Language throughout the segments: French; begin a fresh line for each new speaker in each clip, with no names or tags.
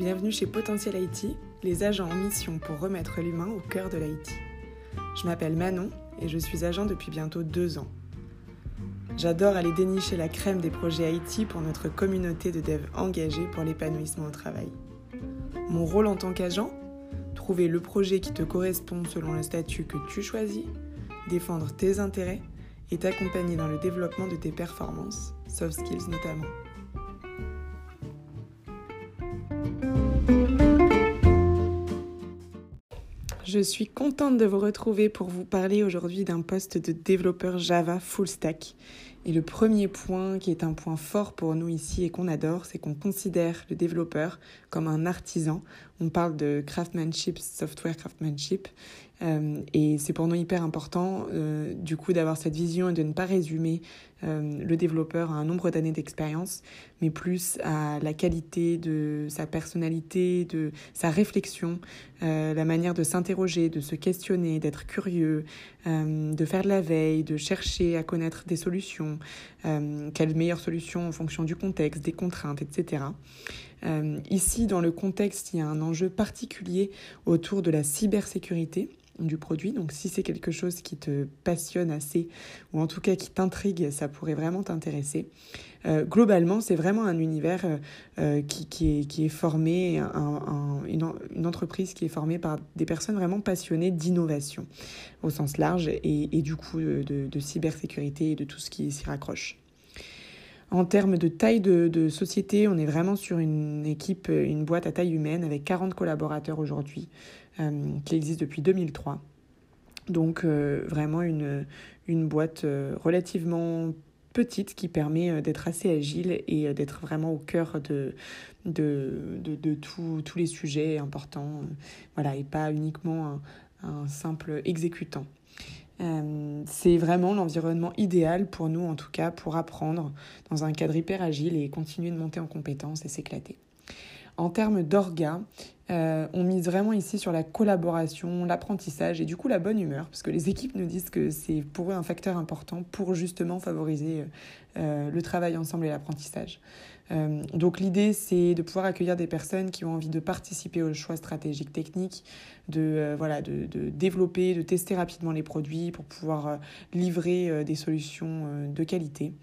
bienvenue chez Potentiel IT, les agents en mission pour remettre l'humain au cœur de l'IT. Je m'appelle Manon et je suis agent depuis bientôt deux ans. J'adore aller dénicher la crème des projets IT pour notre communauté de devs engagés pour l'épanouissement au travail. Mon rôle en tant qu'agent Trouver le projet qui te correspond selon le statut que tu choisis, défendre tes intérêts et t'accompagner dans le développement de tes performances, soft skills notamment. Je suis contente de vous retrouver pour vous parler aujourd'hui d'un poste de développeur Java full stack. Et le premier point qui est un point fort pour nous ici et qu'on adore, c'est qu'on considère le développeur comme un artisan. On parle de craftsmanship, software craftsmanship. Euh, et c'est pour nous hyper important, euh, du coup, d'avoir cette vision et de ne pas résumer euh, le développeur à un nombre d'années d'expérience, mais plus à la qualité de sa personnalité, de sa réflexion, la manière de s'interroger, de se questionner, d'être curieux, de faire de la veille, de chercher à connaître des solutions, quelle meilleure solution en fonction du contexte, des contraintes, etc. ici, dans le contexte, il y a un enjeu particulier autour de la cybersécurité du produit. Donc si c'est quelque chose qui te passionne assez, ou en tout cas qui t'intrigue, ça pourrait vraiment t'intéresser. Euh, globalement, c'est vraiment un univers euh, euh, qui, est, formé, un, une, entreprise qui est formée par des personnes vraiment passionnées d'innovation au sens large et, du coup de, cybersécurité et de tout ce qui s'y raccroche. En termes de taille de, société, on est vraiment sur une équipe, une boîte à taille humaine avec 40 collaborateurs aujourd'hui. Euh, qui existe depuis 2003. Donc euh, vraiment une, une boîte euh, relativement petite qui permet d'être assez agile et d'être vraiment au cœur de, de, de, tous les sujets importants, voilà, et pas uniquement un, un simple exécutant. Euh, c'est vraiment l'environnement idéal pour nous, en tout cas, pour apprendre dans un cadre hyper agile et continuer de monter en compétences et s'éclater. En termes d'orga, euh, on mise vraiment ici sur la collaboration, l'apprentissage et du coup la bonne humeur, parce que les équipes nous disent que c'est pour eux un facteur important pour justement favoriser euh, le travail ensemble et l'apprentissage. Euh, donc l'idée, c'est de pouvoir accueillir des personnes qui ont envie de participer aux choix stratégiques techniques, de, voilà, de, développer, de tester rapidement les produits pour pouvoir livrer des solutions de qualité.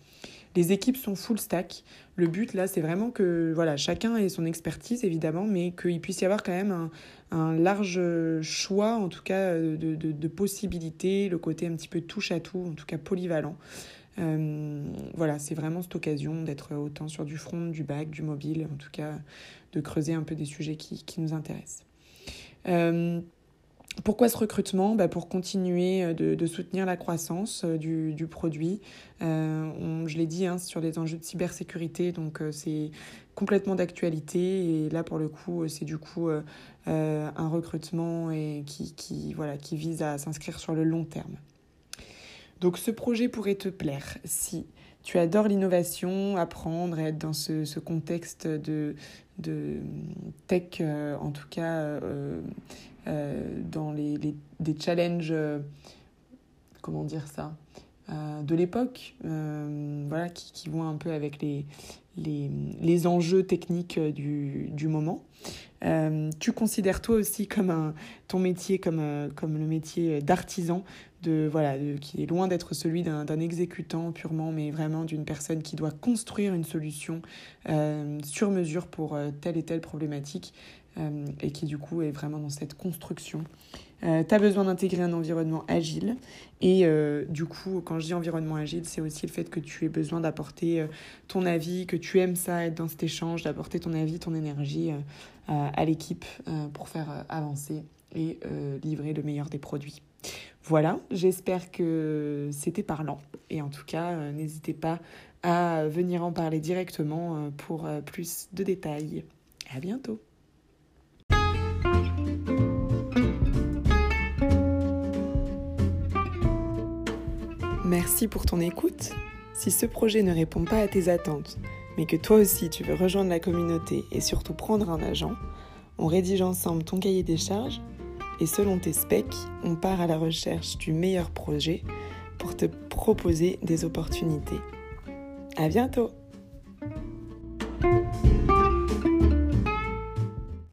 Les équipes sont full stack. Le but là, c'est vraiment que voilà, chacun ait son expertise évidemment, mais qu'il puisse y avoir quand même un, large choix, en tout cas de, possibilités, le côté un petit peu touche à tout, en tout cas polyvalent. Euh, voilà, c'est vraiment cette occasion d'être autant sur du front, du back, du mobile, en tout cas de creuser un peu des sujets qui, nous intéressent. Euh, pourquoi ce recrutement? Bah Pour continuer euh, de, soutenir la croissance euh, du, du produit. Euh, je l'ai dit, hein, sur des enjeux de cybersécurité, donc c'est complètement d'actualité. Et là, pour le coup, c'est du coup un recrutement qui, vise à s'inscrire sur le long terme. Donc ce projet pourrait te plaire si tu adores l'innovation, apprendre et être dans ce, contexte de, tech, en tout cas dans les, des challenges, euh, comment dire ça, euh, de l'époque, voilà, qui, vont un peu avec les, les, les enjeux techniques du, du moment. tu considères toi aussi comme un, ton métier comme, comme le métier d'artisan, de, voilà, qui est loin d'être celui d'un exécutant purement, mais vraiment d'une personne qui doit construire une solution sur mesure pour telle et telle problématique. Euh, et qui du coup est vraiment dans cette construction. Euh, tu as besoin d'intégrer un environnement agile et euh, du coup quand je dis environnement agile c'est aussi le fait que tu aies besoin d'apporter ton avis, que tu aimes ça être dans cet échange, d'apporter ton avis, ton énergie à l'équipe pour faire avancer et livrer le meilleur des produits. Voilà, j'espère que c'était parlant et en tout cas n'hésitez pas à venir en parler directement pour plus de détails. À bientôt Merci pour ton écoute. Si ce projet ne répond pas à tes attentes, mais que toi aussi tu veux rejoindre la communauté et surtout prendre un agent, on rédige ensemble ton cahier des charges et selon tes specs, on part à la recherche du meilleur projet pour te proposer des opportunités. À bientôt!